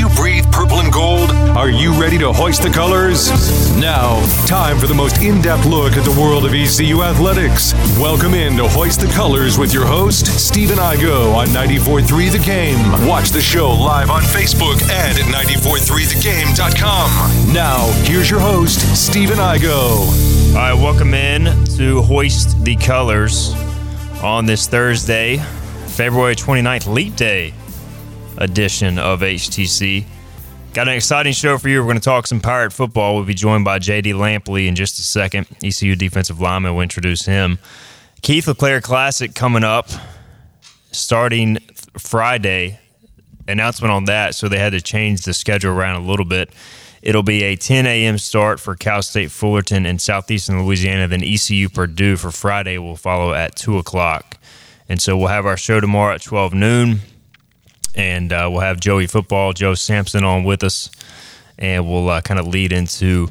you breathe purple and gold? Are you ready to hoist the colors? Now, time for the most in depth look at the world of ECU athletics. Welcome in to Hoist the Colors with your host, Stephen Igo on 94.3 The Game. Watch the show live on Facebook and at 943thegame.com. Now, here's your host, Stephen Igo. All right, welcome in to Hoist the Colors on this Thursday, February 29th, Leap Day edition of HTC. Got an exciting show for you. We're going to talk some Pirate football. We'll be joined by JD Lampley in just a second. ECU defensive lineman. We'll introduce him. Keith LeClaire Classic coming up starting Friday. Announcement on that, so they had to change the schedule around a little bit. It'll be a 10 a.m. start for Cal State Fullerton and Southeastern Louisiana. Then ECU Purdue for Friday will follow at 2 o'clock. And so we'll have our show tomorrow at 12 noon and uh, we'll have Joey Football, Joe Sampson on with us, and we'll uh, kind of lead into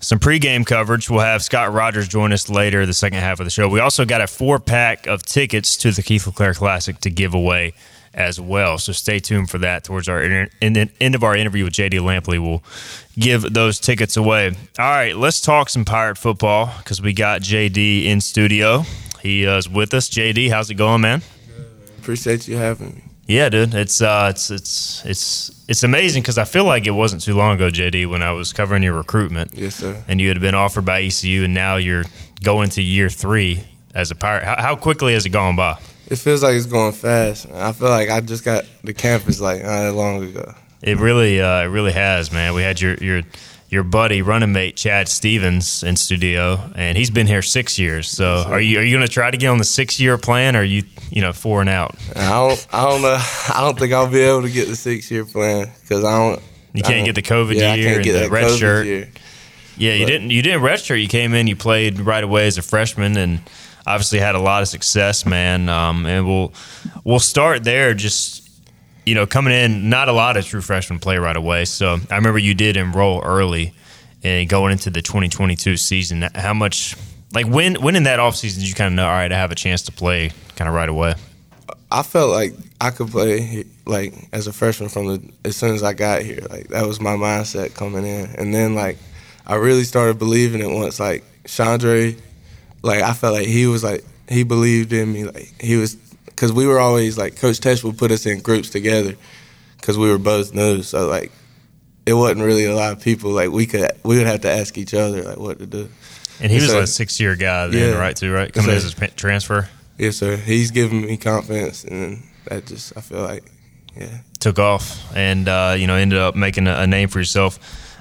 some pregame coverage. We'll have Scott Rogers join us later, the second half of the show. We also got a four pack of tickets to the Keith LeClaire Classic to give away as well. So stay tuned for that. Towards our inter- end of our interview with JD Lampley, we'll give those tickets away. All right, let's talk some Pirate football because we got JD in studio. He is with us. JD, how's it going, man? Appreciate you having me. Yeah, dude, it's uh, it's it's it's it's amazing because I feel like it wasn't too long ago, JD, when I was covering your recruitment. Yes, sir. And you had been offered by ECU, and now you're going to year three as a pirate. How, how quickly has it gone by? It feels like it's going fast. I feel like I just got the campus like not that long ago. It really, uh, it really has, man. We had your your your buddy, running mate Chad Stevens in studio, and he's been here six years. So, are you are you going to try to get on the six year plan, or are you you know four and out? I don't I don't know. I don't think I'll be able to get the six year plan because I don't. You can't get the COVID yeah, year and the red COVID shirt. Year. Yeah, you But- didn't you didn't redshirt. You came in, you played right away as a freshman, and obviously had a lot of success, man. Um, and we'll we'll start there. Just you know, coming in, not a lot of true freshmen play right away. So I remember you did enroll early, and going into the 2022 season. How much? Like when when in that offseason did you kind of know? All right, I have a chance to play kind of right away. I felt like I could play like as a freshman from the as soon as I got here. Like that was my mindset coming in, and then like I really started believing it once like Chandre, like I felt like he was like he believed in me. Like he was because we were always like Coach Tesh would put us in groups together because we were both new. So like it wasn't really a lot of people. Like we could we would have to ask each other like what to do. And he was So- a six year guy then, Yeah. right? Too right, coming So- as a transfer. Yes, sir. He's giving me confidence, and that just I feel like yeah. took off and uh, you know ended up making a, a name for yourself.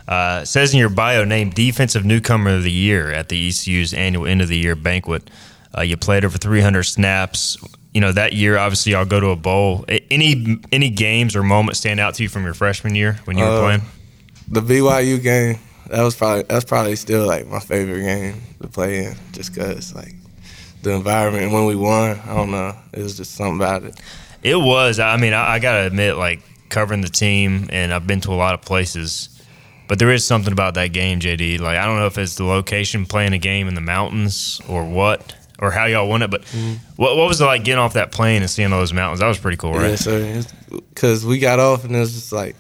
Uh, says in your bio, named Defensive Newcomer of the Year at the ECU's annual end of the year banquet. Uh, you played over 300 snaps. You know that year, obviously, y'all go to a bowl. Any any games or moments stand out to you from your freshman year when you were Uh, playing? The BYU game that was probably that's probably still like my favorite game to play in, just cause like the environment. When we won, I don't know, it was just something about it. It was. I mean, I, I gotta admit, like covering the team, and I've been to a lot of places, but there is something about that game, JD. Like I don't know if it's the location, playing a game in the mountains, or what, or how y'all won it. But mm-hmm. what what was it like getting off that plane and seeing all those mountains? That was pretty cool, right? Yeah, so because we got off and it was just like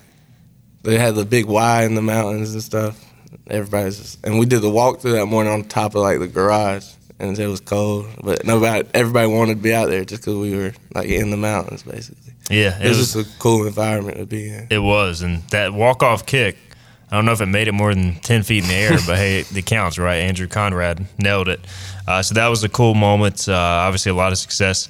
they had the big Y in the mountains and stuff. Everybody's just, and we did the walk through that morning on top of like the garage, and it was cold, but nobody, everybody wanted to be out there just because we were like in the mountains, basically. Yeah, It, was, just a cool environment to be in. It was, and that walk off kick. I don't know if it made it more than ten feet in the air, but hey, it counts, right? Andrew Conrad nailed it. Uh, so that was a cool moment. Uh, obviously, a lot of success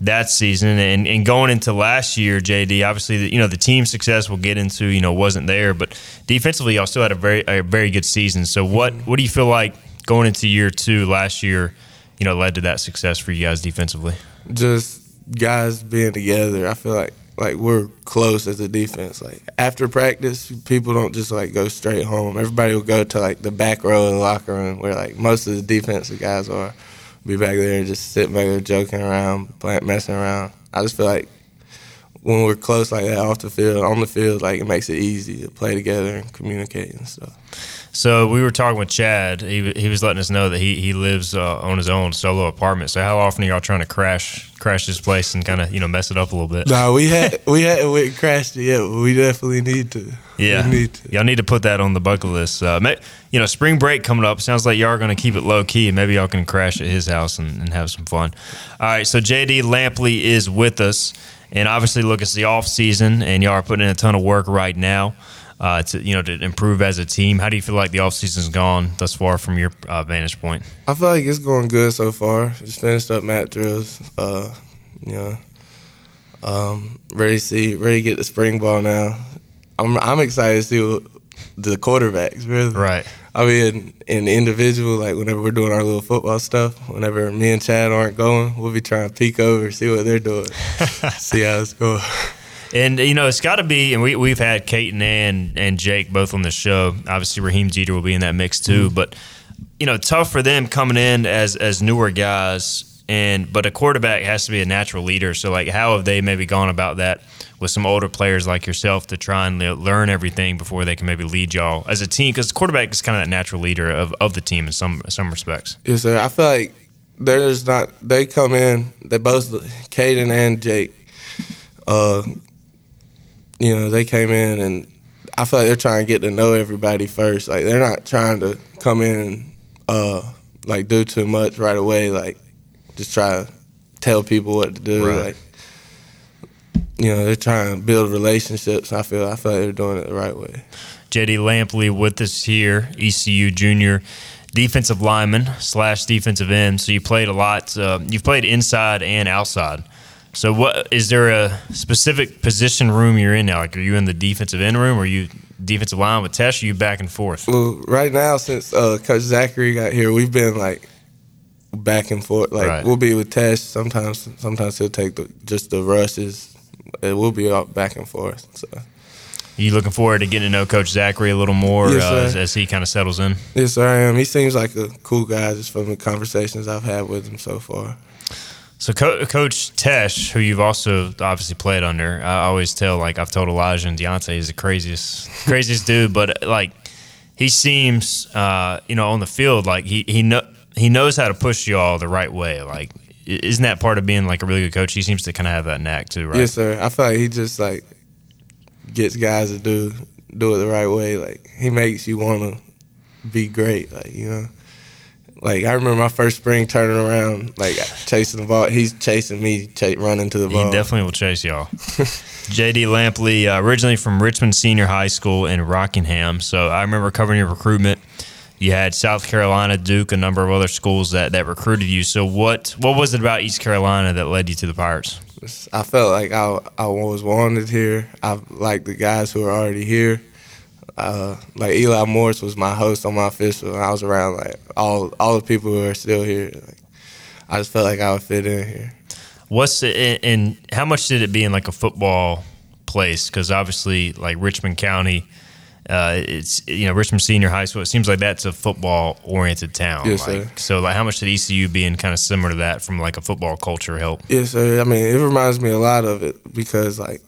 that season, and, and going into last year, JD. Obviously, the, you know the team success we'll get into. You know, wasn't there, but defensively, y'all still had a very a very good season. So what what do you feel like going into year two last year? You know, led to that success for you guys defensively. just guys being together. I feel like like we're close as a defense. Like after practice, people don't just like go straight home. Everybody will go to like the back row of the locker room where like most of the defensive guys are. Be back there and just sitting back there joking around, playing, messing around. I just feel like when we're close like that off the field, on the field, like it makes it easy to play together and communicate and stuff. So we were talking with Chad. He, he was letting us know that he he lives uh, on his own solo apartment. So how often are y'all trying to crash crash this place and kind of you know mess it up a little bit? Nah, we had we hadn't crashed it yet, we definitely need to. Yeah, we need to. y'all need to put that on the bucket list. Uh, may, you know, spring break coming up. Sounds like y'all are going to keep it low key, and maybe y'all can crash at his house and, and have some fun. All right, so JD Lampley is with us, and obviously, look, it's the off season, and y'all are putting in a ton of work right now uh, to you know to improve as a team. How do you feel like the offseason's gone thus far from your uh, vantage point? I feel like it's going good so far. Just finished up mat drills. Uh, you know, um, ready to see, ready to get the spring ball now. I'm I'm excited to see what the quarterbacks really. Right. I mean, in individual, like whenever we're doing our little football stuff, whenever me and Chad aren't going, we'll be trying to peek over, see what they're doing, see how it's going. And you know, it's got to be. And we we've had Kate and and Jake both on the show. Obviously, Raheim Jeter will be in that mix too. Mm-hmm. But you know, tough for them coming in as as newer guys. And but a quarterback has to be a natural leader. So like, how have they maybe gone about that with some older players like yourself to try and learn everything before they can maybe lead y'all as a team? Because quarterback is kind of that natural leader of, of the team in some some respects. Yes, sir. I feel like there's not. They come in. They both, Caden and Jake, uh, you know, they came in and I feel like they're trying to get to know everybody first. Like they're not trying to come in uh, like do too much right away. Like just try to tell people what to do. Right. Like you know, they're trying to build relationships. I feel I feel like they're doing it the right way. JD Lampley with us here, ECU junior defensive lineman slash defensive end. So you played a lot. Uh, you've played inside and outside. So, what is there a specific position room you're in now? Like, are you in the defensive end room, or are you defensive line with Tesh? Or are you back and forth? Well, right now, since uh, Coach Zachary got here, we've been like back and forth. Like, right. we'll be with Tesh. Sometimes, sometimes he'll take the, just the rushes. It will be all back and forth. So. You looking forward to getting to know Coach Zachary a little more yes, uh, as, as, he kind of settles in? Yes, sir, I am. He seems like a cool guy just from the conversations I've had with him so far. So, Co- Coach Tesh, who you've also obviously played under, I always tell like I've told Elijah and Deontay he's the craziest, craziest dude. But like he seems, uh, you know, on the field like he he know he knows how to push you all the right way. Like, isn't that part of being like a really good coach? He seems to kind of have that knack too, right? Yes, sir. I feel like he just like gets guys to do do it the right way. Like he makes you want to be great. Like you know. Like I remember my first spring turning around, like chasing the ball. He's chasing me, ch- running to the ball. He definitely will chase y'all. JD Lampley, uh, originally from Richmond Senior High School in Rockingham. So I remember covering your recruitment. You had South Carolina, Duke, a number of other schools that, that recruited you. So what what was it about East Carolina that led you to the Pirates? I felt like I I was wanted here. I like the guys who are already here uh, like Eli Morris was my host on my official, and I was around like all all the people who are still here. Like, I just felt like I would fit in here. What's it, and how much did it be in like a football place? Because obviously, like Richmond County, uh, it's you know Richmond Senior High School. It seems like that's a football oriented town. Yes, like, sir. So, like, how much did ECU being kind of similar to that from like a football culture help? Yes, sir. I mean, it reminds me a lot of it because like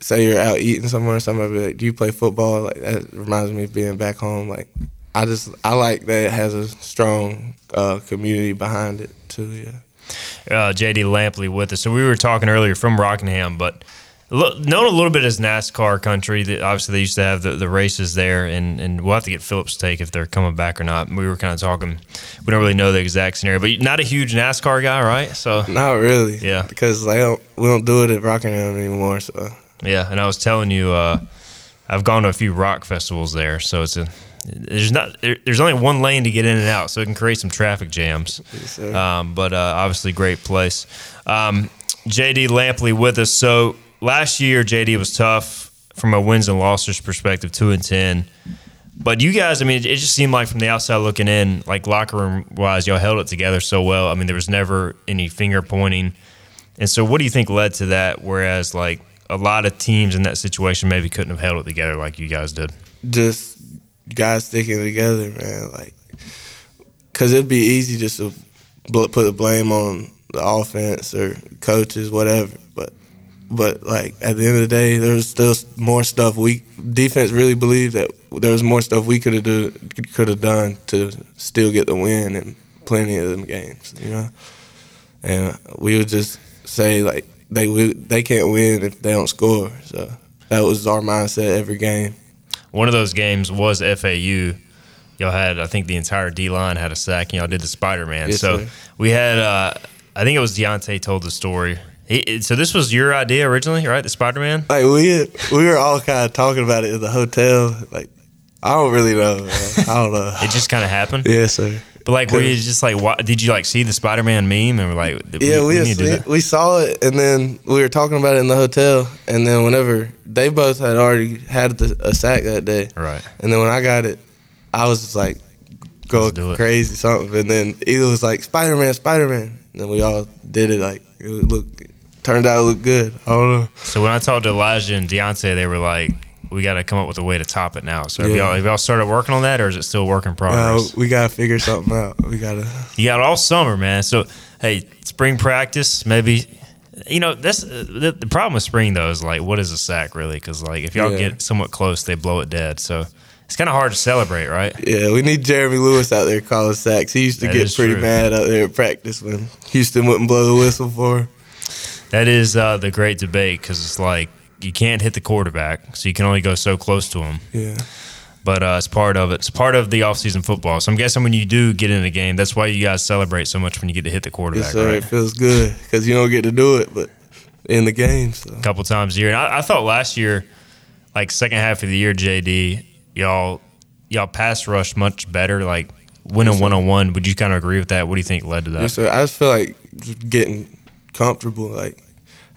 say you're out eating somewhere, somebody be like, "Do you play football?" Like that reminds me of being back home. Like I just I like that it has a strong uh, community behind it too. Yeah. Uh, JD Lampley with us. So we were talking earlier from Rockingham, but known a little bit as NASCAR country. That obviously they used to have the, the races there, and, and we'll have to get Phillips' take if they're coming back or not. We were kind of talking. We don't really know the exact scenario, but not a huge NASCAR guy, right? So not really. Yeah, because like, don't, we don't do it at Rockingham anymore. So yeah, and I was telling you, uh, I've gone to a few rock festivals there, so it's a there's not there's only one lane to get in and out, so it can create some traffic jams. Yes, um, but uh, obviously, great place. Um, JD Lampley with us. So last year, JD was tough from a wins and losses perspective, two and ten. But you guys, I mean, it just seemed like from the outside looking in, like locker room wise, y'all held it together so well. I mean, there was never any finger pointing. And so, what do you think led to that? Whereas, like a lot of teams in that situation maybe couldn't have held it together like you guys did. Just guys sticking together, man. Like, cause it'd be easy just to put the blame on the offense or coaches, whatever. But, but like at the end of the day, there's still more stuff we defense really believed that there was more stuff we could have do could have done to still get the win in plenty of them games. You know, and we would just say like they they can't win if they don't score. So that was our mindset every game. One of those games was FAU. Y'all had, I think, the entire D line had a sack, and y'all did the Spider Man. Yes, so sir. we had, uh, I think it was Deontay told the story. He, so this was your idea originally, right? The Spider Man. Like we we were all kind of talking about it in the hotel. Like I don't really know. Man. I don't know. It just kind of happened. yes, sir. But like, were you just like, why, did you like see the Spider Man meme and were like, Yeah, we, do we, we saw it, and then we were talking about it in the hotel. And then whenever they both had already had the, a sack that day, Right. and then when I got it, I was just like go crazy something. And then it was like Spider Man, Spider Man. And then we all did it. Like it looked, turned out to look good. I don't know. So when I talked to Elijah and Deontay, they were like, we got to come up with a way to top it now. So have, Yeah. y'all, have y'all started working on that, or is it still work in Uh, progress? we gotta figure something out. We gotta. You got all summer, man. So hey, spring practice, maybe. You know, that's uh, the, the problem with spring though is like, what is a sack really? Because like, if y'all Yeah. get somewhat close, they blow it dead. So it's kind of hard to celebrate, right? Yeah, we need Jeremy Lewis out there calling sacks. He used to That get pretty true. mad out there at practice when Houston wouldn't blow the whistle for him. That is uh, the great debate because it's like you can't hit the quarterback, so you can only go so close to him. Yeah. But uh, it's part of it. It's part of the offseason football. So I'm guessing when you do get in a game, that's why you guys celebrate so much when you get to hit the quarterback, Yes, sir. right? It feels good because you don't get to do it, but in the game. So. a couple times a year. And I, I thought last year, like second half of the year, JD, y'all y'all pass rush much better. Like winning one on one. Would you kind of agree with that? What do you think led to that? Yes, sir. I just feel like just getting comfortable. Like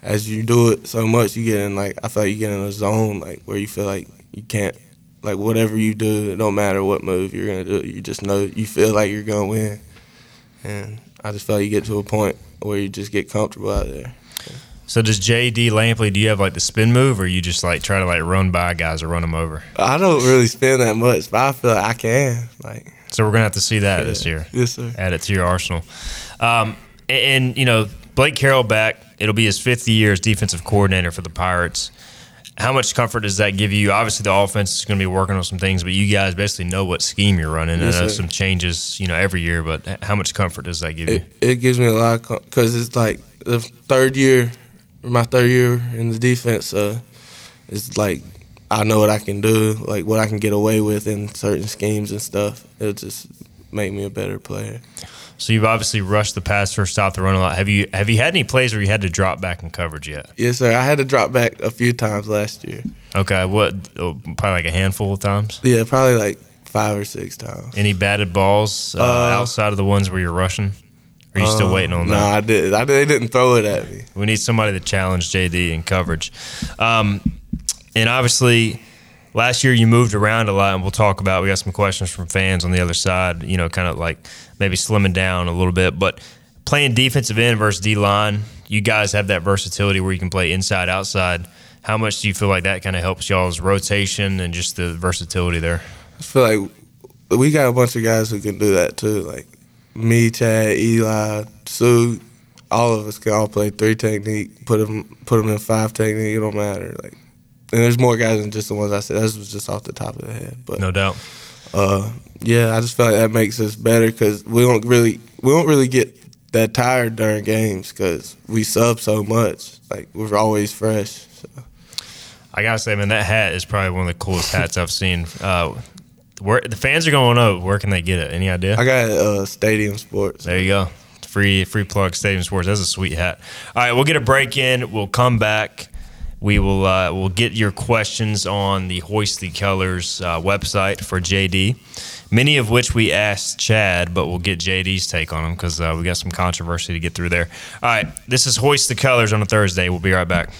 as you do it so much, you get in like I feel like you get in a zone like where you feel like you can't like whatever you do, it don't matter what move you're gonna do. You just know you feel like you're gonna win, and I just feel like you get to a point where you just get comfortable out there. So does JD Lampley? Do you have like the spin move, or you just like try to like run by guys or run them over? I don't really spin that much, but I feel like I can. Like So we're gonna have to see that this year. yes, sir. Add it to your arsenal. Um, and, and, you know Blake Harrell back. It'll be his fifth year as defensive coordinator for the Pirates. How much comfort does that give you? Obviously, the offense is going to be working on some things, but you guys basically know what scheme you're running. Yes, I know sir. some changes, you know, every year. But how much comfort does that give you? It, it gives me a lot because it's like the third year, my third year in the defense. Uh, it's like I know what I can do, like what I can get away with in certain schemes and stuff. It'll just make me a better player. So you've obviously rushed the pass passer, stopped the run a lot. Have you have you had any plays where you had to drop back in coverage yet? Yes, sir. I had to drop back a few times last year. Okay, what? oh, Probably like a handful of times. Yeah, probably like five or six times. Any batted balls uh, outside of the ones where you're rushing? Are you still waiting on that? No? I did. I they didn't throw it at me. We need somebody to challenge JD in coverage. Um, and obviously, last year you moved around a lot, and we'll talk about. We got some questions from fans on the other side. You know, kind of like maybe slimming down a little bit, but playing defensive end versus D line, you guys have that versatility where you can play inside, outside. How much do you feel like that kind of helps y'all's rotation and just the versatility there? I feel like we got a bunch of guys who can do that too. Like me, Chad, Eli, Sue, all of us can all play three technique. Put them, put them in five technique. It don't matter. Like, and there's more guys than just the ones I said. That was just off the top of the head. But No doubt. uh, yeah, I just feel like that makes us better because we don't really, we don't really get that tired during games because we sub so much. Like we're always fresh. So. I gotta say, man, that hat is probably one of the coolest hats I've seen. Uh, where the fans are going up, where can they get it? Any idea? I got uh, Stadium Sports. There you go. Free free plug Stadium Sports. That's a sweet hat. All right, we'll get a break in. We'll come back. We will uh, we'll get your questions on the Hoist the Colors uh, website for JD. Many of which we asked Chad, but we'll get JD's take on them because uh, we got some controversy to get through there. All right, this is Hoist the Colors on a Thursday. We'll be right back.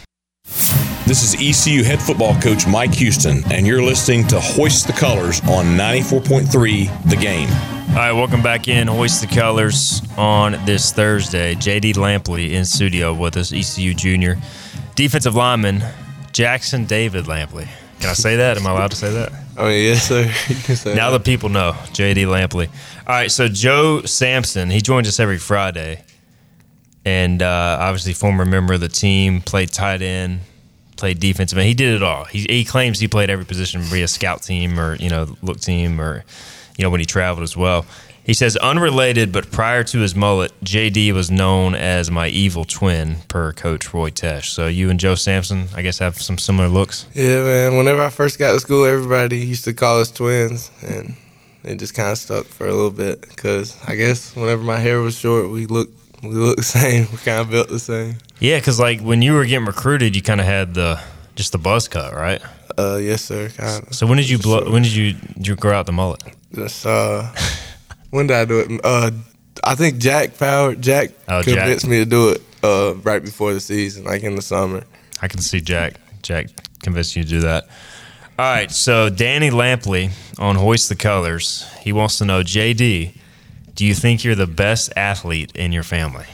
This is ECU head football coach Mike Houston, and you're listening to Hoist the Colors on 94.3 The Game. All right, welcome back in. Hoist the Colors on this Thursday. JD Lampley in studio with us, ECU junior. Defensive lineman, Jackson David Lampley. Can I say that? Am I allowed to say that? Mean, yes, sir. You can say Now that. the people know, JD Lampley. All right, so Joe Sampson, he joins us every Friday. And uh, obviously, former member of the team, played tight end, played defensive end. He did it all. He, he claims he played every position via scout team or you know look team or you know when he traveled as well. He says unrelated, but prior to his mullet, JD was known as my evil twin, per Coach Roy Tesh. So you and Joe Sampson, I guess, have some similar looks. Yeah, man. Whenever I first got to school, everybody used to call us twins, and it just kind of stuck for a little bit. Cause I guess whenever my hair was short, we looked we looked the same. We kind of built the same. Yeah, because like when you were getting recruited, you kind of had the just the buzz cut, right? Uh, yes, sir. Kinda. So when did you blow? When did you did you grow out the mullet? Just uh, when did I do it? Uh, I think Jack Power Jack Oh, Jack. convinced me to do it. Uh, right before the season, like in the summer. I can see Jack. Jack convinced you to do that. All right, so Danny Lampley on Hoist the Colors. He wants to know, JD, do you think you're the best athlete in your family?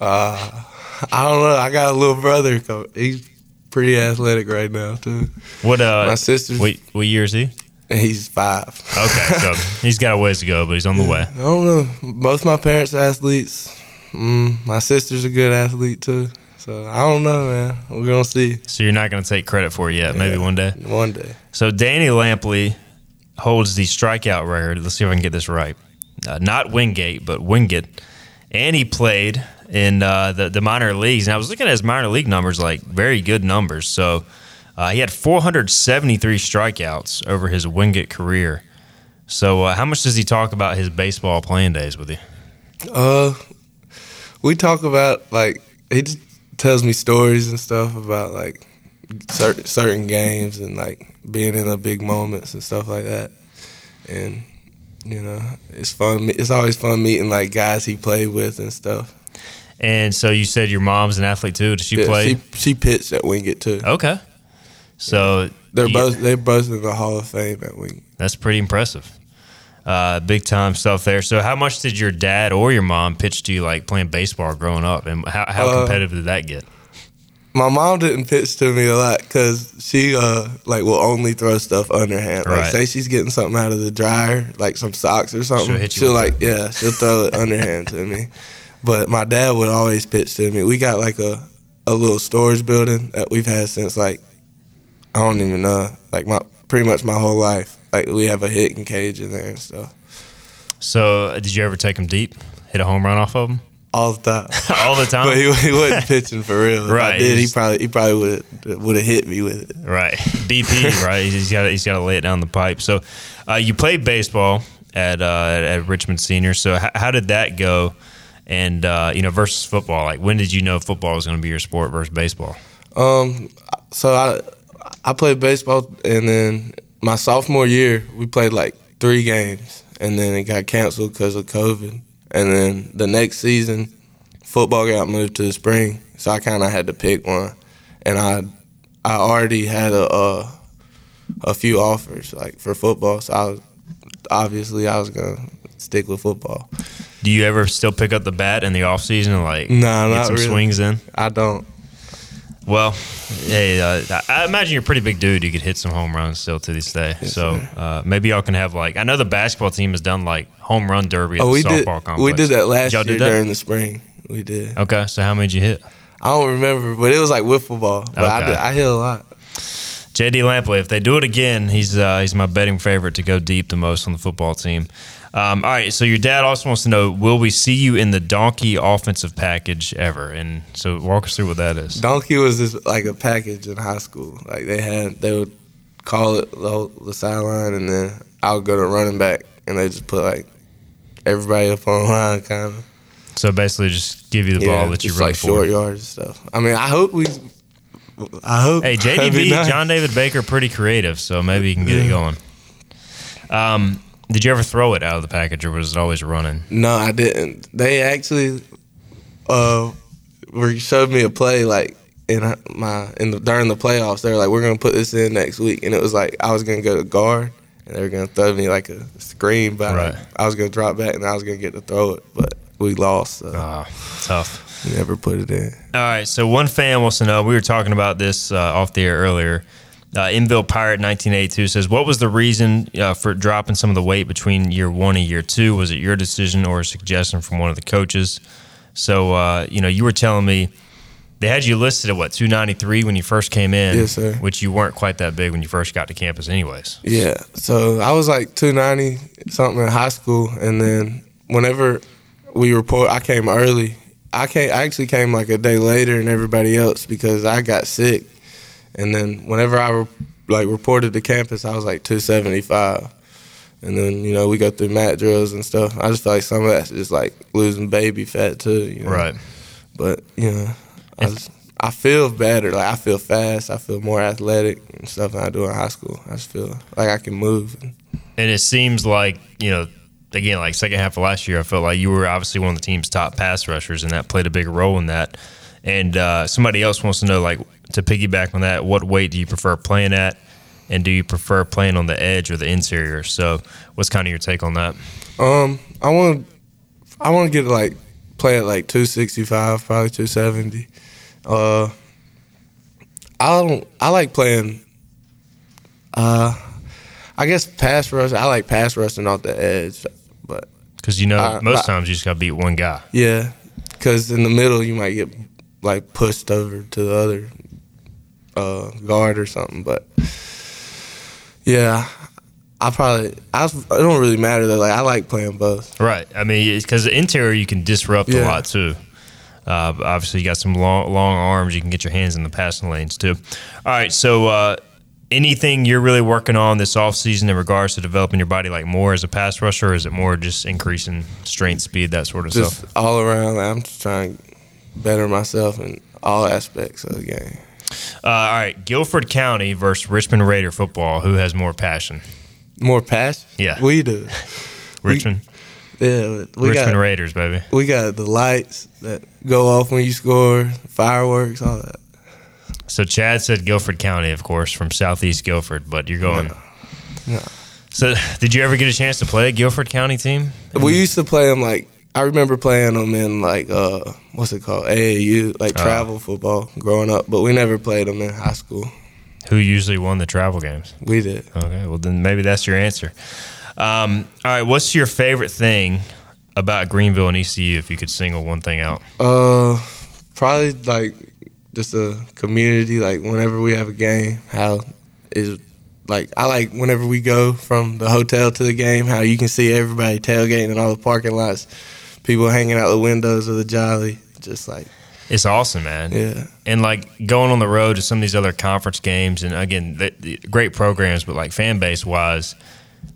Uh, I don't know. I got a little brother. He's pretty athletic right now too. What uh My sister's- what, what year is he? He's five. Okay, so he's got a ways to go, but he's on the way. I don't know. Both my parents are athletes. Mm, my sister's a good athlete too. So I don't know, man. We're gonna see So you're not going to take credit for it yet. Maybe one day. one day. So Danny Lampley holds the strikeout record. Let's see if I can get this right. Uh, not Wingate, but Wingate, and he played in uh, the the minor leagues. And I was looking at his minor league numbers, like very good numbers. So uh, he had 473 strikeouts over his Wingate career. So uh, how much does he talk about his baseball playing days with you? Uh, we talk about like he just tells me stories and stuff about like certain certain games and like being in the big moments and stuff like that. And you know, it's fun. It's always fun meeting like guys he played with and stuff. And so you said your mom's an athlete too. Does she Yeah, play? She she pitched at Wingate too. okay. So They're you- both they're both in the Hall of Fame at Wingate. That's pretty impressive. Uh, big time stuff there. So, how much did your dad or your mom pitch to you, like playing baseball growing up, and how, how Uh, competitive did that get? My mom didn't pitch to me a lot because she uh like will only throw stuff underhand. Like Right. say she's getting something out of the dryer, like some socks or something. She'll hit you She'll like yeah, she'll throw it underhand to me. But my dad would always pitch to me. We got like a a little storage building that we've had since like I don't even know like my pretty much my whole life. Like we have a hitting cage in there and stuff So, uh, did you ever take him deep, hit a home run off of him? all the time. all the time? But he, he wasn't pitching for real. If Right, I did, he probably he probably would would have hit me with it. right, BP, right? He's got he's got to lay it down the pipe. So, uh, you played baseball at uh, at Richmond Senior. So, how, how did that go? And uh, you know, versus football. Like, when did you know football was going to be your sport versus baseball? Um, so I I played baseball, and then my sophomore year we played like three games, and then it got canceled because of COVID. And then the next season, football got moved to the spring, so I kind of had to pick one, and I I already had a a, a few offers like for football, so I was obviously I was gonna stick with football. Do you ever still pick up the bat in the off season and like Nah, get some really. swings in? I don't. Well, hey, uh, I imagine you're a pretty big dude. You could hit some home runs still to this day. so uh, maybe y'all can have like I know the basketball team has done like home run derby at Oh, the we softball did. complex. We did that last year that? during the spring. We did. Okay, so how many did you hit? I don't remember, but it was like wiffle ball. But I, did, I hit a lot. JD Lampley, if they do it again, he's uh, he's my betting favorite to go deep the most on the football team. Um, all right, so your dad also wants to know: Will we see you in the donkey offensive package ever? And so walk us through what that is. Donkey was just like a package in high school. Like they had, they would call it the, whole, the sideline, and then I would go to running back, and they just put like everybody up on the line, kind of. So basically, just give you the ball that you run like for. short yards and stuff. I mean, I hope we. I hope. Hey, JDB, nice. John David Baker, pretty creative, so maybe you can get it going. Um, did you ever throw it out of the package, or was it always running? No, I didn't. They actually uh were showed me a play like in my in the during the playoffs. They were like, "We're gonna put this in next week," and it was like I was gonna go to guard, and they were gonna throw me like a screen, but Right. I was gonna drop back, and I was gonna get to throw it, but we lost. So Ah, tough. we never put it in. All right, so one fan wants to know. We were talking about this uh, off the air earlier. Uh, Inville Pirate 1982 says, "What was the reason uh, for dropping some of the weight between year one and year two? Was it your decision or a suggestion from one of the coaches?" So, uh, you know, you were telling me They had you listed at what 293 when you first came in. Yes, sir. Which you weren't quite that big when you first got to campus, anyways. Yeah. So I was like 290 something in high school, and then whenever we report, I came early. I came. I actually came like a day later than everybody else because I got sick, and then whenever I re- like reported to campus, I was like 275. And then you know we go through mat drills and stuff. I just feel like some of that's just like losing baby fat too. You know? Right. But you know, I, just, I feel better. Like I feel fast. I feel more athletic and stuff than I do in high school. I just feel like I can move. And it seems like you know, again, like second half of last year, I felt like you were obviously one of the team's top pass rushers, and that played a big role in that. And uh, somebody else wants to know, like, to piggyback on that, what weight do you prefer playing at? And do you prefer playing on the edge or the interior? So, what's kind of your take on that? Um, I want I want to get like play at like 265, probably 270. Uh, I don't. I like playing. Uh, I guess pass rush. I like pass rushing off the edge, but Because you know, Uh, most I- times you just got to beat one guy. yeah, because in the middle you might get like pushed over to the other uh, guard or something. But yeah, I probably I, it don't really matter though. Like I like playing both. Right. I mean, because the interior you can disrupt a lot too. Uh, obviously, you got some long, long arms. You can get your hands in the passing lanes too. All right. So, uh, anything you're really working on this offseason in regards to developing your body like more as a pass rusher, or is it more just increasing strength, speed, that sort of Just stuff? all around. I'm just trying to better myself in all aspects of the game. Uh, all right. Guilford County versus Richmond Raider football. Who has more passion? More passion. Yeah. we do. Richmond. Yeah, we Richmond got Raiders, baby. we got the lights that go off when you score, fireworks, all that. So Chad said Guilford County, of course, from Southeast Guilford, but you're going. No. So, did you ever get a chance to play a Guilford County team? We used to play them like I remember playing them in like uh what's it called AAU like Oh. travel football growing up, but we never played them in high school. Who usually won the travel games? We did. Okay, well then maybe that's your answer. Um, all right, what's your favorite thing about Greenville and ECU? If you could single one thing out, Uh, probably like just a community. Like whenever we have a game, how is like I like whenever we go from the hotel to the game, how you can see everybody tailgating in all the parking lots, people hanging out the windows of the Jolly, just like it's awesome, man. yeah, And like going on the road to some of these other conference games, and again, the, the great programs, but like fan base wise,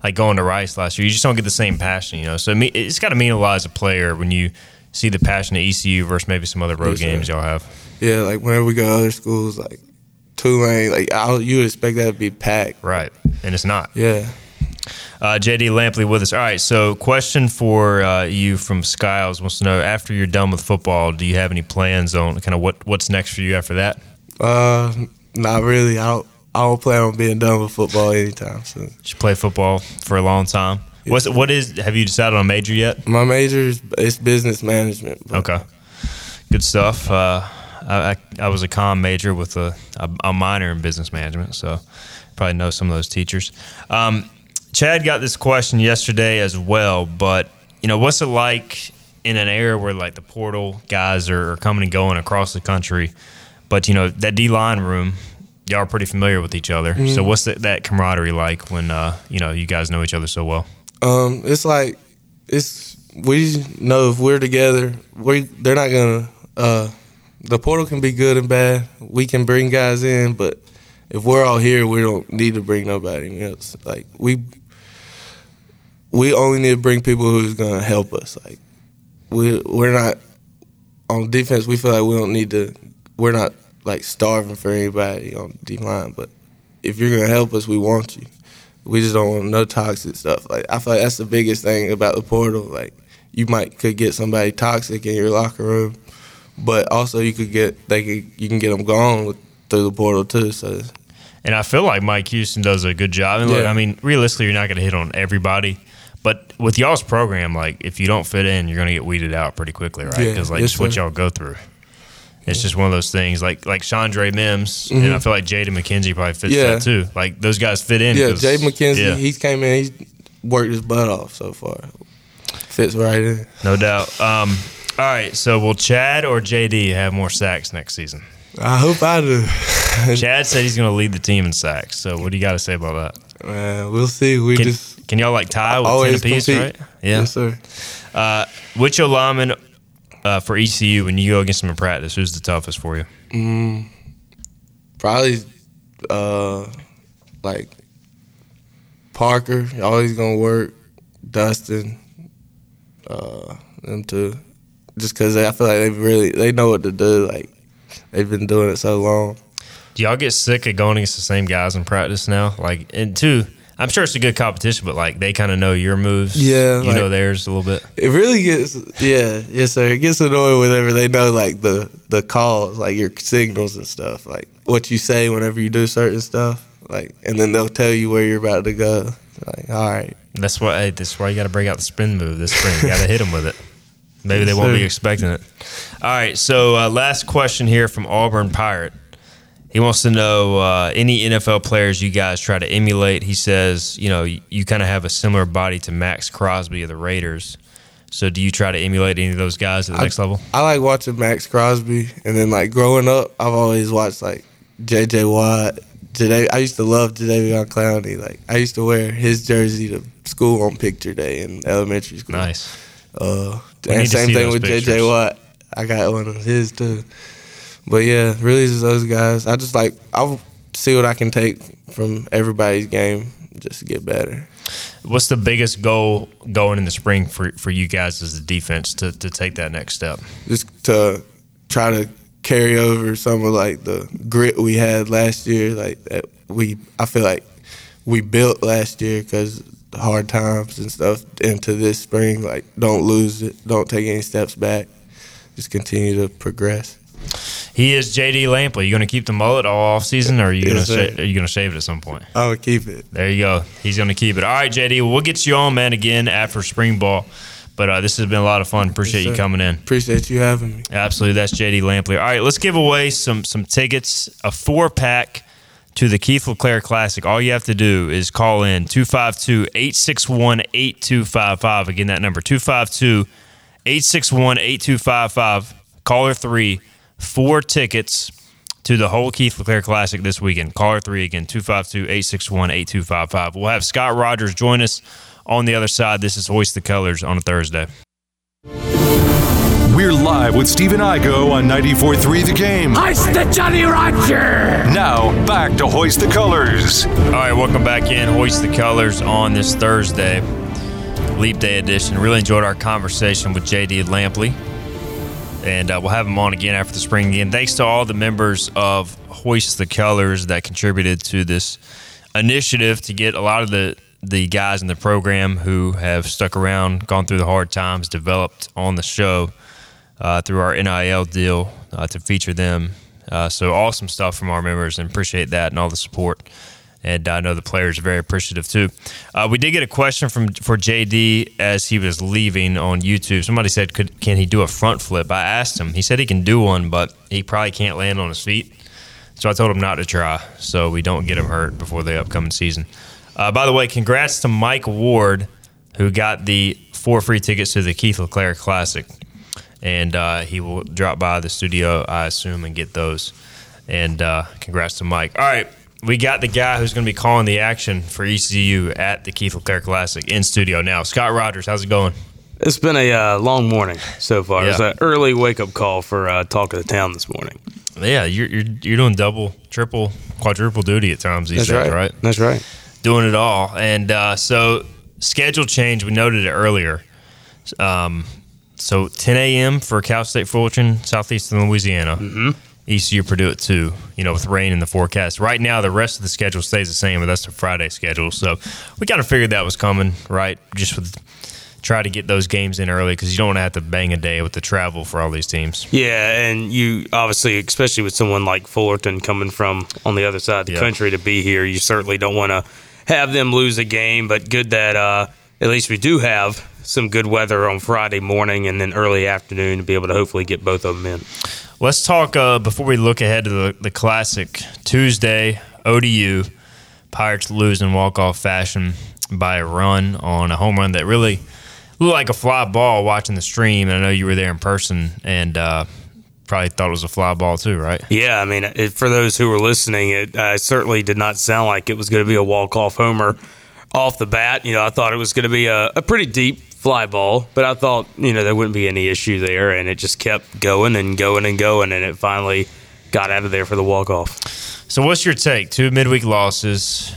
like going to Rice last year, you just don't get the same passion, you know. So it's got to mean a lot as a player when you see the passion at ECU versus maybe some other road games y'all have. yeah. Like whenever we go to other schools, like Tulane, like I, you would expect that to be packed. Right, and it's not. Yeah. Uh, JD Lampley with us. All right, so question for uh, you from Skiles wants to know: After you're done with football, do you have any plans on kind of what what's next for you after that? Uh, not really. I don't. I don't plan on being done with football anytime soon. Just play football for a long time. What's what is? Have you decided on a major yet? My major is it's business management. Okay, good stuff. Uh, I, I I was a com major with a, a a minor in business management, so probably know some of those teachers. Um, Chad got this question yesterday as well, but you know, what's it like in an era where like the portal guys are, coming and going across the country, but you know that D line room, y'all are pretty familiar with each other. So what's that, that camaraderie like when uh, you know you guys know each other so well? Um, it's like it's we know if we're together, we they're not gonna. Uh, the portal can be good and bad. We can bring guys in, but if we're all here, we don't need to bring nobody else. Like we, we only need to bring people who's gonna help us. Like we we're not on defense. We feel like we don't need to. We're not like starving for anybody on D line, but if you're gonna help us, we want you. We just don't want no toxic stuff. Like I feel like that's the biggest thing about the portal. Like you might could get somebody toxic in your locker room, but also you could get they could you can get them gone with, through the portal too. So And I feel like Mike Houston does a good job. And look, Yeah. I mean, realistically, you're not going to hit on everybody. But with y'all's program, like if you don't fit in, you're going to get weeded out pretty quickly, right? Yeah, Because like yes, what y'all go through. It's just one of those things, like like Chandre Mims, and I feel like Jaden McKenzie probably fits Mm-hmm. Yeah. that too. Like those guys fit in. Yeah, Jay McKenzie, yeah, he's came in, he's worked his butt off so far. Fits right in. no doubt. Um, All right, so will Chad or JD have more sacks next season? I hope I do. Chad said he's going to lead the team in sacks. So what do you got to say about that? Man, we'll see. We Can, just can y'all like tie with always 10 apiece, right? Yeah. Yes, sir. Uh, which lineman uh, for ECU when you go against them in practice? Who's the toughest for you? Probably uh like Parker, always gonna work. Dustin, uh, them two. Just because I feel like they really they know what to do. Like they've been doing it so long. Do y'all get sick of going against the same guys in practice now? Like, and two, I'm sure it's a good competition, but like they kind of know your moves. Yeah, you like- know theirs a little bit. It really gets yeah, yes sir. It gets annoying whenever they know like the the calls, like your signals and stuff, like what you say whenever you do certain stuff. Like and then they'll tell you where you're about to go. Like, all right. That's why. Hey, that's why you got to break out the spin move this spring. You got to hit them with it. Maybe they won't be expecting it. All right. So uh, last question here from Auburn Pirate. He wants to know uh, any NFL players you guys try to emulate. He says, you know, you, you kind of have a similar body to Maxx Crosby of the Raiders. So do you try to emulate any of those guys at the next level? I like watching Maxx Crosby, and then like growing up, I've always watched like J.J. Watt. Today, I used to love Jadeveon Clowney. Like I used to wear his jersey to school on picture day in elementary school. Nice. Uh, and same thing with pictures. J.J. Watt. I got one of his too. But yeah, really just those guys. I just like I'll see what I can take from everybody's game just to get better. What's the biggest goal going in the spring for, for you guys as the defense to, to take that next step? just to try to carry over some of like the grit we had last year. Like that we, I feel like we built last year because hard times and stuff into this spring. Like don't lose it, don't take any steps back. Just continue to progress. He is JD Lampley. You going to keep the mullet all off season, or are you going to sh- are you going to shave it at some point? I would keep it. There you go. He's going to keep it. All right, JD. Well, we'll get you on, man, again after spring ball. But uh, this has been a lot of fun. Appreciate Yes, you coming in. Appreciate you having me. Absolutely. That's JD Lampley. All right, let's give away some some tickets, a four pack to the Keith LeClaire Classic. All you have to do is call in 252 861 8255. Again, that number 252 861 8255. Caller three, four tickets to the whole Keith LeClaire Classic this weekend. Caller three again, 252 861 8255. We'll have Scott Rogers join us on the other side. This is Hoist the Colors on a Thursday. We're live with Stephen Igo on 94.3 The Game. Heist the Jolly Roger! Now, back to Hoist the Colors. All right, welcome back in. Hoist the Colors on this Thursday, Leap Day edition. Really enjoyed our conversation with JD Lampley. And uh, we'll have him on again after the spring game. Thanks to all the members of Hoist the Colors that contributed to this initiative to get a lot of the, the guys in the program who have stuck around, gone through the hard times, developed on the show through our NIL deal uh, to feature them. Uh, so awesome stuff from our members and appreciate that and all the support. And I know the players are very appreciative too. Uh, we did get a question from for JD as he was leaving on YouTube. Somebody said, "Could can he do a front flip?" I asked him. He said he can do one, but he probably can't land on his feet. So I told him not to try, so we don't get him hurt before the upcoming season. Uh, by the way, congrats to Mike Ward, who got the four free tickets to the Keith LeClaire Classic, and uh, he will drop by the studio, I assume, and get those. And uh, congrats to Mike. All right, we got the guy who's going to be calling the action for ECU at the Keith LeClaire Classic in studio now. Scott Rogers, how's it going? It's been a uh, long morning so far. It's Yeah. an early wake up call for uh, Talk of the Town this morning. Yeah, you're you're, you're doing double, triple, quadruple duty at times these days, right? That's right. doing it all. And uh, so schedule change. We noted it earlier. Um, so 10 a.m. for Cal State Fullerton, southeastern Louisiana. Mm-hmm. ECU Purdue at two. You know, with rain in the forecast. Right now, the rest of the schedule stays the same, but that's the Friday schedule. So we kind of figured that was coming, right? Just with try to get those games in early because you don't want to have to bang a day with the travel for all these teams. Yeah, and you obviously, especially with someone like Fullerton coming from on the other side of the Yeah. country to be here, you certainly don't want to have them lose a game. But good that uh, at least we do have some good weather on Friday morning and then early afternoon to be able to hopefully get both of them in. Let's talk uh, before we look ahead to the, the classic Tuesday ODU. Pirates lose in walk off fashion by a run on a home run that really looked like a fly ball watching the stream. And I know you were there in person and uh, probably thought it was a fly ball too, right? Yeah, I mean, it, for those who were listening, it uh, certainly did not sound like it was going to be a walk off homer off the bat. You know, I thought it was going to be a, a pretty deep fly ball, but I thought you know there wouldn't be any issue there, and it just kept going and going and going, and it finally got out of there for the walk off. So, what's your take? Two midweek losses.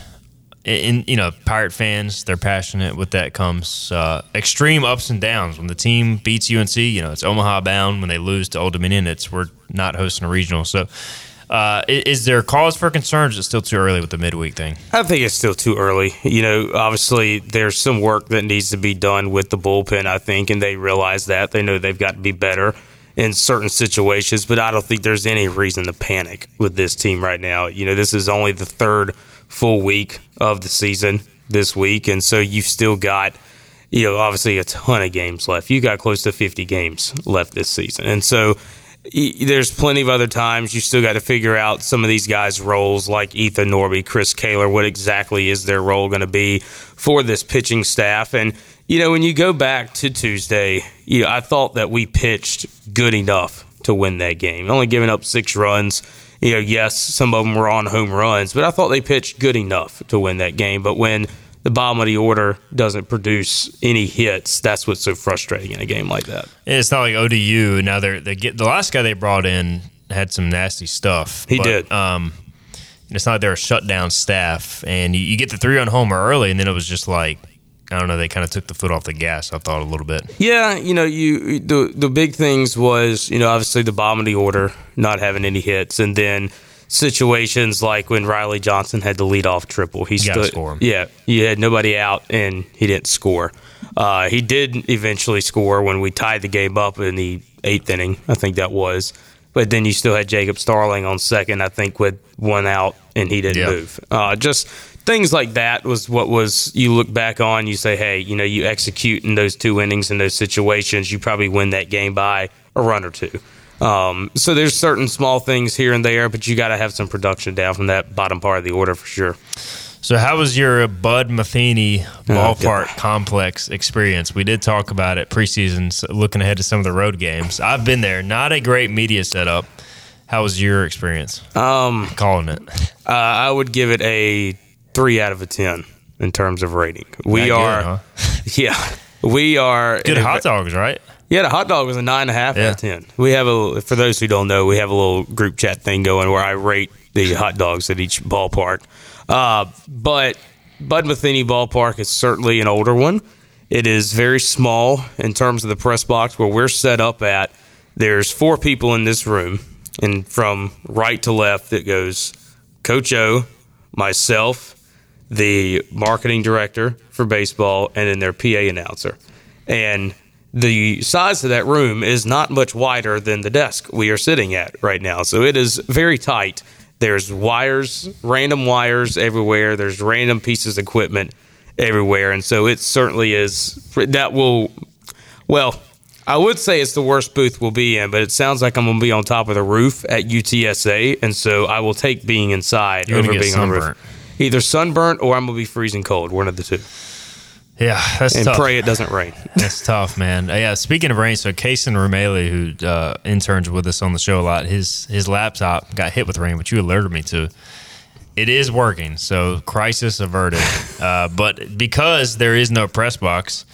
In you know, Pirate fans, they're passionate. With that comes uh, extreme ups and downs. When the team beats UNC, you know it's Omaha bound. When they lose to Old Dominion, it's we're not hosting a regional. So, uh, is there cause for concern? Is it still too early with the midweek thing? I think it's still too early. You know, obviously there's some work that needs to be done with the bullpen. I think, and they realize that they know they've got to be better in certain situations. But I don't think there's any reason to panic with this team right now. You know, this is only the third full week of the season this week, and so you've still got you know, obviously a ton of games left. You got close to 50 games left this season. And so there's plenty of other times you still got to figure out some of these guys' roles, like Ethan Norby, Chris Kaler. What exactly is their role going to be for this pitching staff? And you know, when you go back to Tuesday, you know, I thought that we pitched good enough to win that game. Only giving up six runs. You know, yes, some of them were on home runs, but I thought they pitched good enough to win that game. But when the bottom of the order doesn't produce any hits, that's what's so frustrating in a game like that. And it's not like ODU. Now they're they get the last guy they brought in had some nasty stuff. He but, did. Um, it's not like they're a shutdown staff, and you, you get the three on homer early, and then it was just like I don't know. They kind of took the foot off the gas. I thought a little bit. Yeah, you know, you the the big things was you know obviously the bottom of the order not having any hits, and then situations like when Riley Johnson had the lead off triple. He stood, score him. yeah, he had nobody out and he didn't score. Uh, he did eventually score when we tied the game up in the eighth inning. I think that was. But then you still had Jacob Starling on second, I think, with one out, and he didn't Yeah. move. Uh, just things like that was what was you look back on. You say, hey, you know, you execute in those two innings in those situations, you probably win that game by a run or two. Um, so there's certain small things here and there, but you got to have some production down from that bottom part of the order for sure. So, how was your Bud Metheny Oh, ballpark complex experience? We did talk about it preseason, so looking ahead to some of the road games. I've been there. Not a great media setup. How was your experience? Um, Calling it. uh, I would give it a three out of a ten in terms of rating. We good, are, huh? yeah, we are good hot dogs, right? Yeah, the hot dog was a nine and a half Yeah. out of ten. We have a for those who don't know, we have a little group chat thing going where I rate the hot dogs at each ballpark. Uh, but Bud Metheny Ballpark is certainly an older one. It is very small in terms of the press box where we're set up at. There's four people in this room, and from right to left, it goes Coach O, myself, the marketing director for baseball, and then their PA announcer. And the size of that room is not much wider than the desk we are sitting at right now. So it is very tight. There's wires, random wires everywhere. There's random pieces of equipment everywhere. And so it certainly is that will, well, I would say it's the worst booth we'll be in, but it sounds like I'm going to be on top of the roof at UTSA. And so I will take being inside You're over being on the roof. sunburnt. Either sunburnt or I'm going to be freezing cold, one of the two. Yeah, that's And tough. pray it doesn't rain. That's tough, man. Uh, yeah, speaking of rain, so Kason Romeli, who uh, interns with us on the show a lot, his his laptop got hit with rain, which you alerted me to. It is working, so crisis averted. uh, but because there is no press box,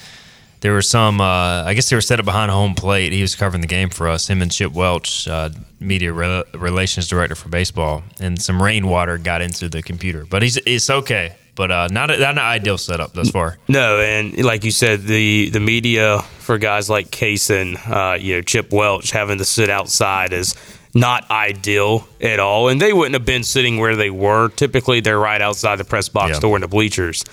there were some. Uh, I guess they were set up behind home plate. He was covering the game for us. Him and Chip Welch, uh, media re- relations director for baseball, and some rainwater got into the computer. But he's it's okay. But uh, not a, not an ideal setup thus far. No, and like you said, the the media for guys like Kaysen, uh, you know, Chip Welch having to sit outside is not ideal at all. And they wouldn't have been sitting where they were. Typically, they're right outside the press box Yeah. door in the bleachers.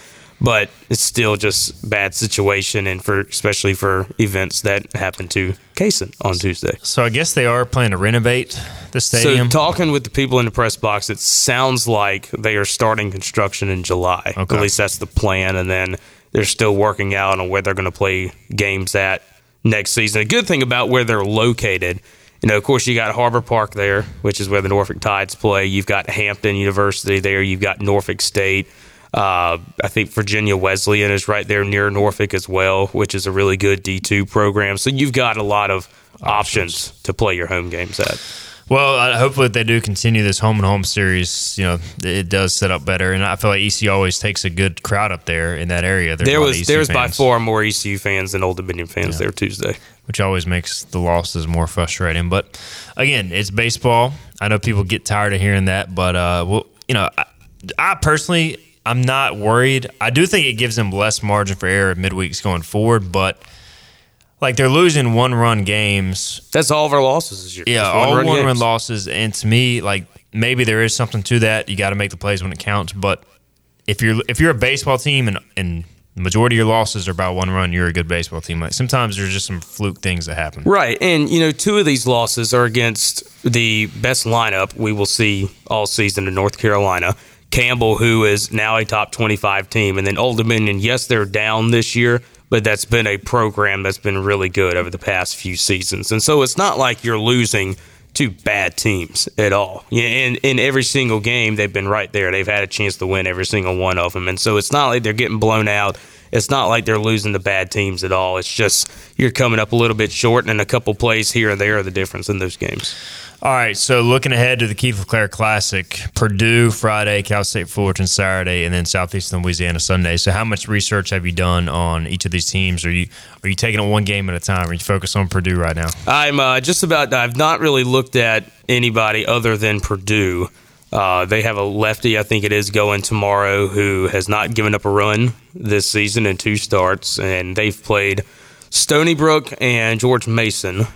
But it's still just bad situation, and for especially for events that happened to Kaysen on Tuesday. So I guess they are planning to renovate the stadium. So talking with the people in the press box, it sounds like they are starting construction in July. Okay. At least that's the plan, and then they're still working out on where they're going to play games at next season. A good thing about where they're located, you know, of course, you got Harbor Park there, which is where the Norfolk Tides play. You've got Hampton University there. You've got Norfolk State. Uh, I think Virginia Wesleyan is right there near Norfolk as well, which is a really good D2 program. So you've got a lot of options, options to play your home games at. Well, uh, hopefully, they do continue this home and home series, you know, it does set up better. And I feel like ECU always takes a good crowd up there in that area. There's there was there was by far more ECU fans than Old Dominion fans yeah. there Tuesday, which always makes the losses more frustrating. But again, it's baseball. I know people get tired of hearing that, but uh, well, you know, I, I personally, I'm not worried. I do think it gives them less margin for error midweeks going forward, but like they're losing one run games. That's all of our losses this year. Yeah, all one run, run losses. And to me, like maybe there is something to that. You got to make the plays when it counts. But if you're if you're a baseball team and and the majority of your losses are about one run, you're a good baseball team. Like sometimes there's just some fluke things that happen. Right, and you know, two of these losses are against the best lineup we will see all season in North Carolina. Campbell, who is now a top 25 team, and then Old Dominion. Yes, they're down this year, but that's been a program that's been really good over the past few seasons. And so it's not like you're losing to bad teams at all. In, in every single game, they've been right there. They've had a chance to win every single one of them. And so it's not like they're getting blown out. It's not like they're losing to bad teams at all. It's just you're coming up a little bit short, and a couple plays here and there are the difference in those games. All right, so looking ahead to the Keith LeClair Classic, Purdue Friday, Cal State Fullerton Saturday, and then Southeastern Louisiana Sunday. So, how much research have you done on each of these teams? Are you are you taking it one game at a time? Are you focused on Purdue right now? I'm uh, just about. I've not really looked at anybody other than Purdue. Uh, they have a lefty, I think it is, going tomorrow who has not given up a run this season in two starts, and they've played Stony Brook and George Mason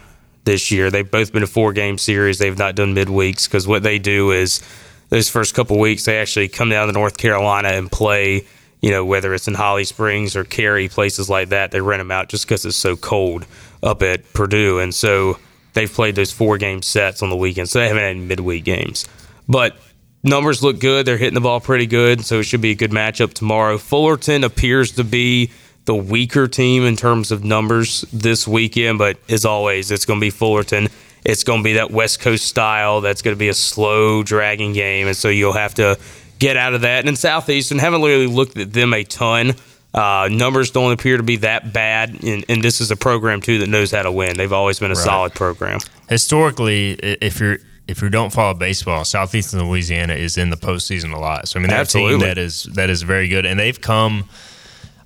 this year. They've both been a four game series. They've not done midweeks because what they do is those first couple weeks they actually come down to North Carolina and play. You know, whether it's in Holly Springs or Cary, places like that, they rent them out just because it's so cold up at Purdue, and so they've played those four game sets on the weekend. So they haven't had midweek games, but numbers look good. They're hitting the ball pretty good, so it should be a good matchup tomorrow. Fullerton appears to be the weaker team in terms of numbers this weekend, but as always, it's going to be Fullerton. It's going to be that West Coast style. That's going to be a slow, dragging game, and so you'll have to get out of that. And in Southeastern, haven't really looked at them a ton. Uh, numbers don't appear to be that bad, and, and, this is a program too that knows how to win. They've always been a right. solid program. Historically, if you're if you don't follow baseball, Southeastern Louisiana is in the postseason a lot. So I mean, they're Absolutely. a team that is that is very good, and they've come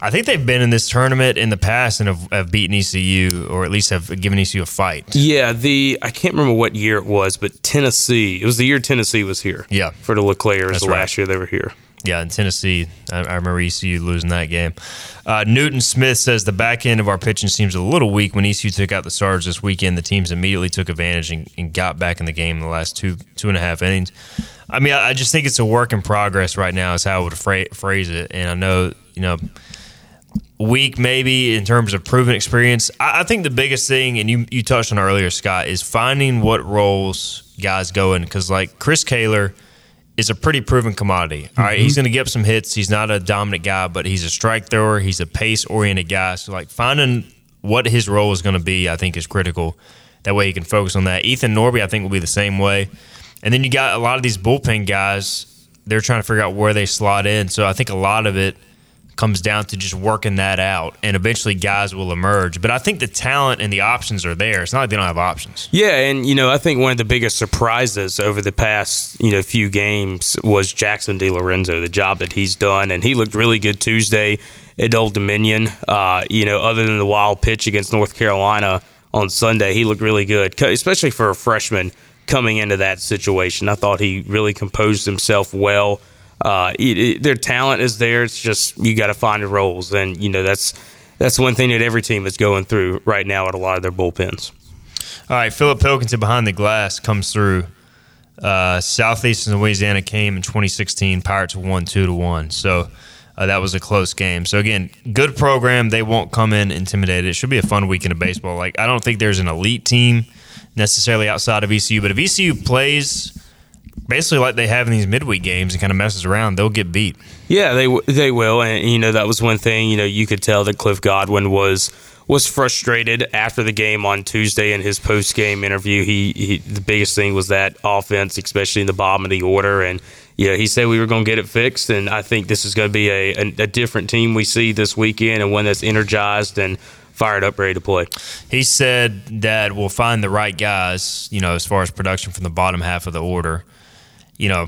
I think they've been in this tournament in the past and have, have, beaten ECU or at least have given ECU a fight. Yeah, the I can't remember what year it was, but Tennessee. It was the year Tennessee was here. Yeah, for the LeClairs, the right. last year they were here. Yeah, in Tennessee, I, I remember ECU losing that game. Uh, Newton Smith says the back end of our pitching seems a little weak. When ECU took out the Stars this weekend, the teams immediately took advantage and, and got back in the game in the last two two and a half innings. I mean, I, I just think it's a work in progress right now. Is how I would fra- phrase it. And I know, you know week maybe in terms of proven experience. I, I, think the biggest thing, and you you touched on earlier, Scott, is finding what roles guys go in because like Chris Kaler is a pretty proven commodity. All right, mm-hmm. he's going to get up some hits. He's not a dominant guy, but he's a strike thrower. He's a pace oriented guy. So like finding what his role is going to be, I think is critical. That way he can focus on that. Ethan Norby, I think, will be the same way. And then you got a lot of these bullpen guys. They're trying to figure out where they slot in. So I think a lot of it comes down to just working that out, and eventually guys will emerge. But I think the talent and the options are there. It's not like they don't have options. Yeah, and you know, I think one of the biggest surprises over the past you know few games was Jackson DeLorenzo, the job that he's done, and he looked really good Tuesday at Old Dominion. Uh, you know, other than the wild pitch against North Carolina on Sunday, he looked really good, especially for a freshman coming into that situation. I thought he really composed himself well uh, it, it, their talent is there. It's just you got to find the roles, and you know that's that's one thing that every team is going through right now at a lot of their bullpens. All right, Philip Pilkington behind the glass comes through. Uh, Southeastern Louisiana came in 2016. Pirates won two to one. So. Uh, that was a close game. So again, good program. They won't come in intimidated. It should be a fun weekend of baseball. Like I don't think there's an elite team necessarily outside of ECU, but if ECU plays basically like they have in these midweek games and kind of messes around, they'll get beat. Yeah, they they will, and you know that was one thing. You know, you could tell that Cliff Godwin was was frustrated after the game on Tuesday in his post game interview. He, he the biggest thing was that offense, especially in the bottom of the order, and yeah, he said we were going to get it fixed, and I think this is going to be a, a, a different team we see this weekend, and one that's energized and fired up, ready to play. He said that we'll find the right guys, you know, as far as production from the bottom half of the order. You know,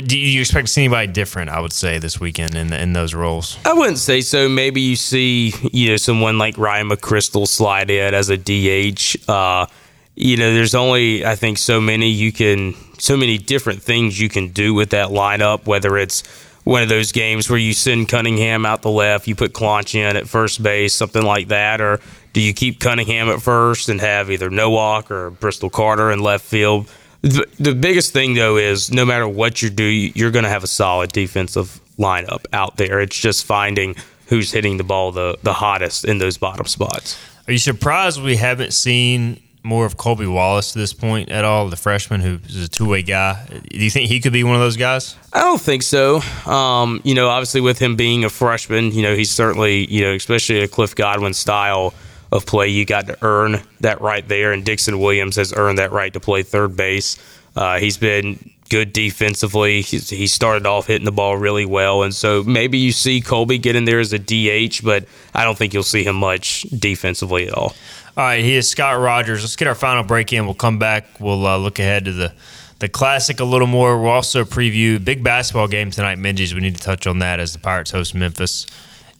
do you expect to see anybody different? I would say this weekend in in those roles. I wouldn't say so. Maybe you see, you know, someone like Ryan McCrystal slide in as a DH. Uh, you know, there's only I think so many you can, so many different things you can do with that lineup. Whether it's one of those games where you send Cunningham out the left, you put Claunch in at first base, something like that, or do you keep Cunningham at first and have either Nowak or Bristol Carter in left field? The, the biggest thing though is no matter what you do, you're going to have a solid defensive lineup out there. It's just finding who's hitting the ball the, the hottest in those bottom spots. Are you surprised we haven't seen more of Colby Wallace to this point at all, the freshman who is a two way guy? Do you think he could be one of those guys? I don't think so. Um, you know, obviously with him being a freshman, you know, he's certainly, you know, especially a Cliff Godwin style of play, you got to earn that right there. And Dixon Williams has earned that right to play third base. Uh, he's been good defensively. He's, he started off hitting the ball really well. And so maybe you see Colby get in there as a DH, but I don't think you'll see him much defensively at all. All right, he is Scott Rogers. Let's get our final break in. We'll come back. We'll uh, look ahead to the the classic a little more. We'll also preview big basketball game tonight, Minges. We need to touch on that as the Pirates host Memphis,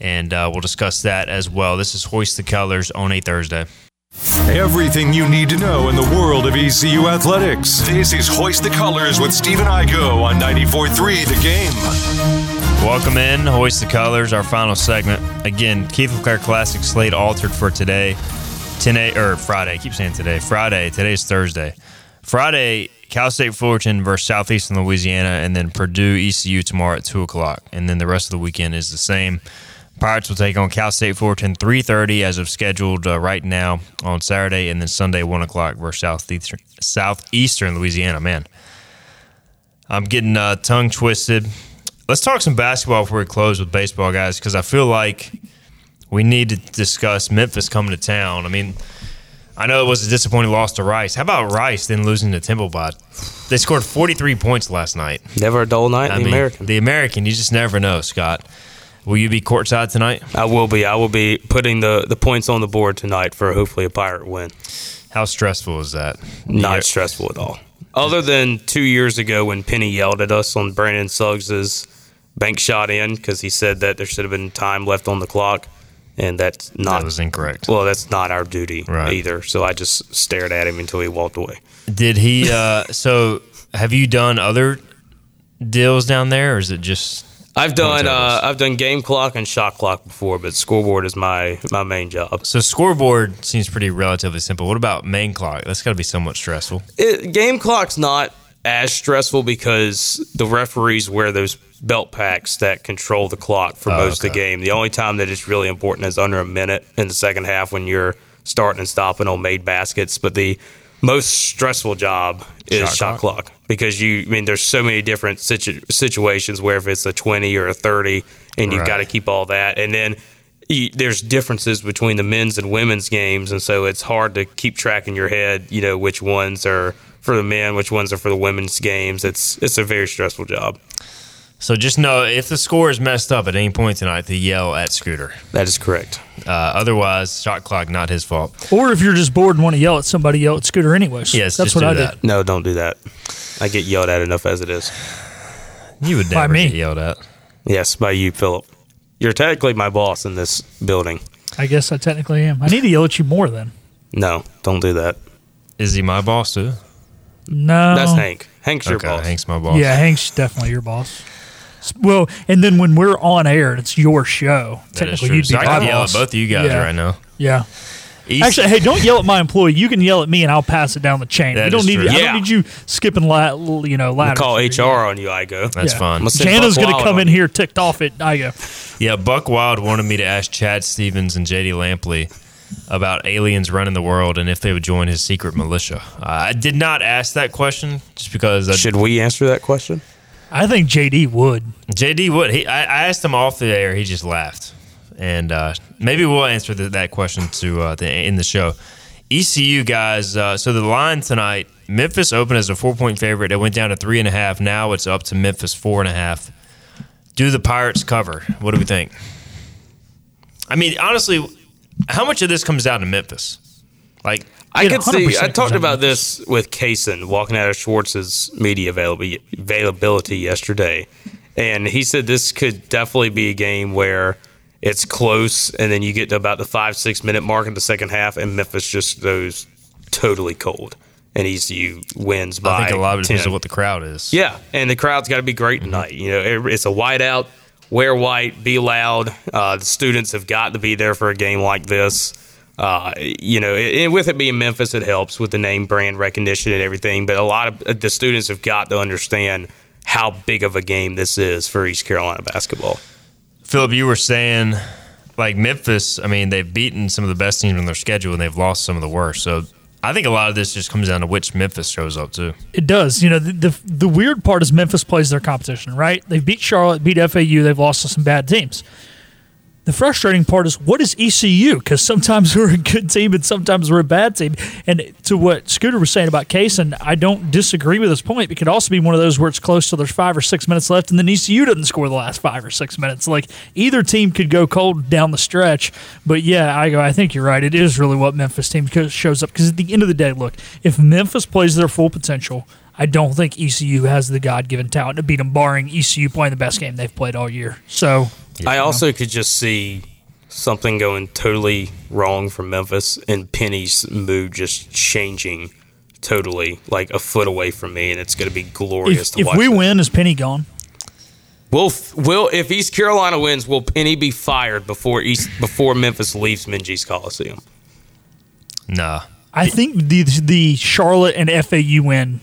and uh, we'll discuss that as well. This is Hoist the Colors on a Thursday. Everything you need to know in the world of ECU athletics. This is Hoist the Colors with Stephen Igo on 94.3 The Game. Welcome in, Hoist the Colors, our final segment. Again, Keith LeClair Classic slate altered for today. 10 a, or Friday. I keep saying today. Friday. Today's Thursday. Friday, Cal State Fullerton versus Southeastern Louisiana, and then Purdue ECU tomorrow at two o'clock. And then the rest of the weekend is the same. Pirates will take on Cal State Fullerton three thirty as of scheduled uh, right now on Saturday, and then Sunday one o'clock versus Southeastern Southeastern Louisiana. Man, I'm getting uh, tongue twisted. Let's talk some basketball before we close with baseball, guys, because I feel like we need to discuss Memphis coming to town. I mean, I know it was a disappointing loss to Rice. How about Rice then losing to Templebot? They scored 43 points last night. Never a dull night in the mean, American. The American, you just never know, Scott. Will you be courtside tonight? I will be. I will be putting the, the points on the board tonight for hopefully a Pirate win. How stressful is that? Not stressful at all. Other than two years ago when Penny yelled at us on Brandon Suggs's bank shot in because he said that there should have been time left on the clock, and that's not That was incorrect. well. That's not our duty Right. either. So I just stared at him until he walked away. Did he? Uh, so, have you done other deals down there, or is it just? I've done uh, I've done game clock and shot clock before, but scoreboard is my my main job. So scoreboard seems pretty relatively simple. What about main clock? That's got to be somewhat stressful. It, game clock's not as stressful because the referees wear those belt packs that control the clock for Oh, most of the game. The only time that it's really important is under a minute in the second half when you're starting and stopping on made baskets. But the most stressful job is Shot shot, clock. Because you. I mean, there's so many different situ- situations where if it's a 20 or a 30, and you've Right. got to keep all that, and then. You, there's differences between the men's and women's games, and so it's hard to keep track in your head. You know which ones are for the men, which ones are for the women's games. It's it's a very stressful job. So just know if the score is messed up at any point tonight, to yell at Scooter. That is correct. Uh, otherwise, shot clock not his fault. Or if you're just bored and want to yell at somebody, yell at Scooter anyways. Yes, that's just what do I that. did. No, don't do that. I get yelled at enough as it is. You would By me. get yelled at. Yes, by you, Philip. You're technically my boss in this building. I guess I technically am. I need to yell at you more then. No, don't do that. Is he my boss too? No, That's Hank. Hank's your okay, boss. Hank's my boss. Yeah, Hank's definitely your boss. S- Well, and then when we're on air and it's your show, That is technically true. you'd be So I my can yell at boss. both of you guys Yeah. right now. Yeah. East- Actually, hey, don't yell at my employee. You can yell at me, and I'll pass it down the chain. That we don't is need. true. I Yeah. don't need you skipping, la- you know, I'll call HR on you, I go. that's Yeah. fine. I'ma Jana's going to come in you. here ticked off at I go. Yeah, Buck Wild wanted me to ask Chad Stevens and JD Lampley about aliens running the world and if they would join his secret militia. Uh, I did not ask that question just because I, Should we answer that question? I think JD would. JD would. He, I, I asked him off the air. He just laughed, and uh, maybe we'll answer the, that question to uh, the, in the show. ECU guys. Uh, so the line tonight, Memphis opened as a four point favorite. It went down to three and a half. Now it's up to Memphis four and a half. Do the Pirates cover? What do we think? I mean, honestly, how much of this comes down to Memphis? Like, I could see. I talked about this with Kaysen walking out of Schwartz's media availability yesterday, and he said this could definitely be a game where it's close, and then you get to about the five six minute mark in the second half, and Memphis just goes totally cold, and ECU wins by. I think a lot of it depends on what the crowd is. Yeah, and the crowd's got to be great tonight. You know, it- it's a whiteout. Wear white, be loud. Uh, the students have got to be there for a game like this. Uh, you know, and with it being Memphis, it helps with the name brand recognition and everything. But a lot of uh, the students have got to understand how big of a game this is for East Carolina basketball. Philip, you were saying like Memphis. I mean, they've beaten some of the best teams on their schedule, and they've lost some of the worst. So I think a lot of this just comes down to which Memphis shows up to. It does. You know, the, the the weird part is Memphis plays their competition, right? They've beat Charlotte, beat FAU, they've lost to some bad teams. The frustrating part is what is ECU? Because sometimes we're a good team and sometimes we're a bad team. And to what Scooter was saying about Case, and I don't disagree with his point. It could also be one of those where it's close till there's five or six minutes left, and then ECU doesn't score the last five or six minutes. Like either team could go cold down the stretch. But yeah, I go. I think you're right. It is really what Memphis team shows up. Because at the end of the day, look, if Memphis plays their full potential. I don't think ECU has the God given talent to beat them, barring ECU playing the best game they've played all year. So I also could just see something going totally wrong for Memphis and Penny's mood just changing totally, like a foot away from me, and it's going to be glorious if, to if watch. we this. win, is Penny gone? will will if East Carolina wins, will Penny be fired before East before Memphis leaves Minges Coliseum? Nah. I think the the Charlotte and FAU win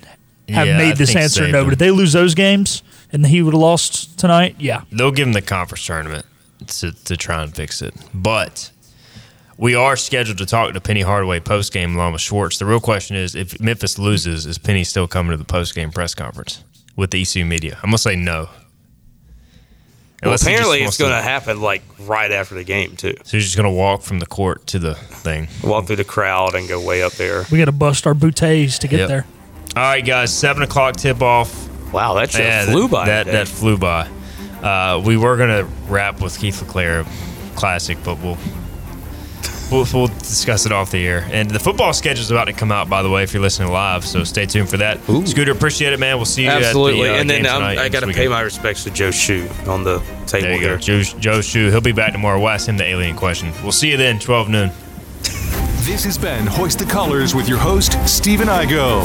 have Yeah, I made this answer saved no. them. But if they lose those games and he would have lost tonight, yeah, They'll give him the conference tournament to, to try and fix it. But we are scheduled to talk to Penny Hardaway post game along with Schwartz. The real question is if Memphis loses, is Penny still coming to the post game press conference with the ECU media? I'm going to say no. Well, Unless he just apparently, it's going to to- happen like right after the game too. So he's just going to walk from the court to the thing. Walk through the crowd and go way up there. we got to bust our bouteilles to get Yep. there. All right, guys, seven o'clock tip off. Wow, that shit Yeah, flew that, by. That that flew by. Uh, we were gonna wrap with Keith LeClair classic, but we'll. We'll, we'll discuss it off the air. And the football schedule is about to come out, by the way, if you're listening live. So stay tuned for that. Scooter, appreciate it, man. We'll see you Absolutely, at the uh, and then game tonight I got to pay my respects to Joe Shoe on the table There you go. Joe, Joe Shu. He'll be back tomorrow. We'll ask him the alien question. We'll see you then, 12 noon. This has been Hoist the Colors with your host, Stephen Igo.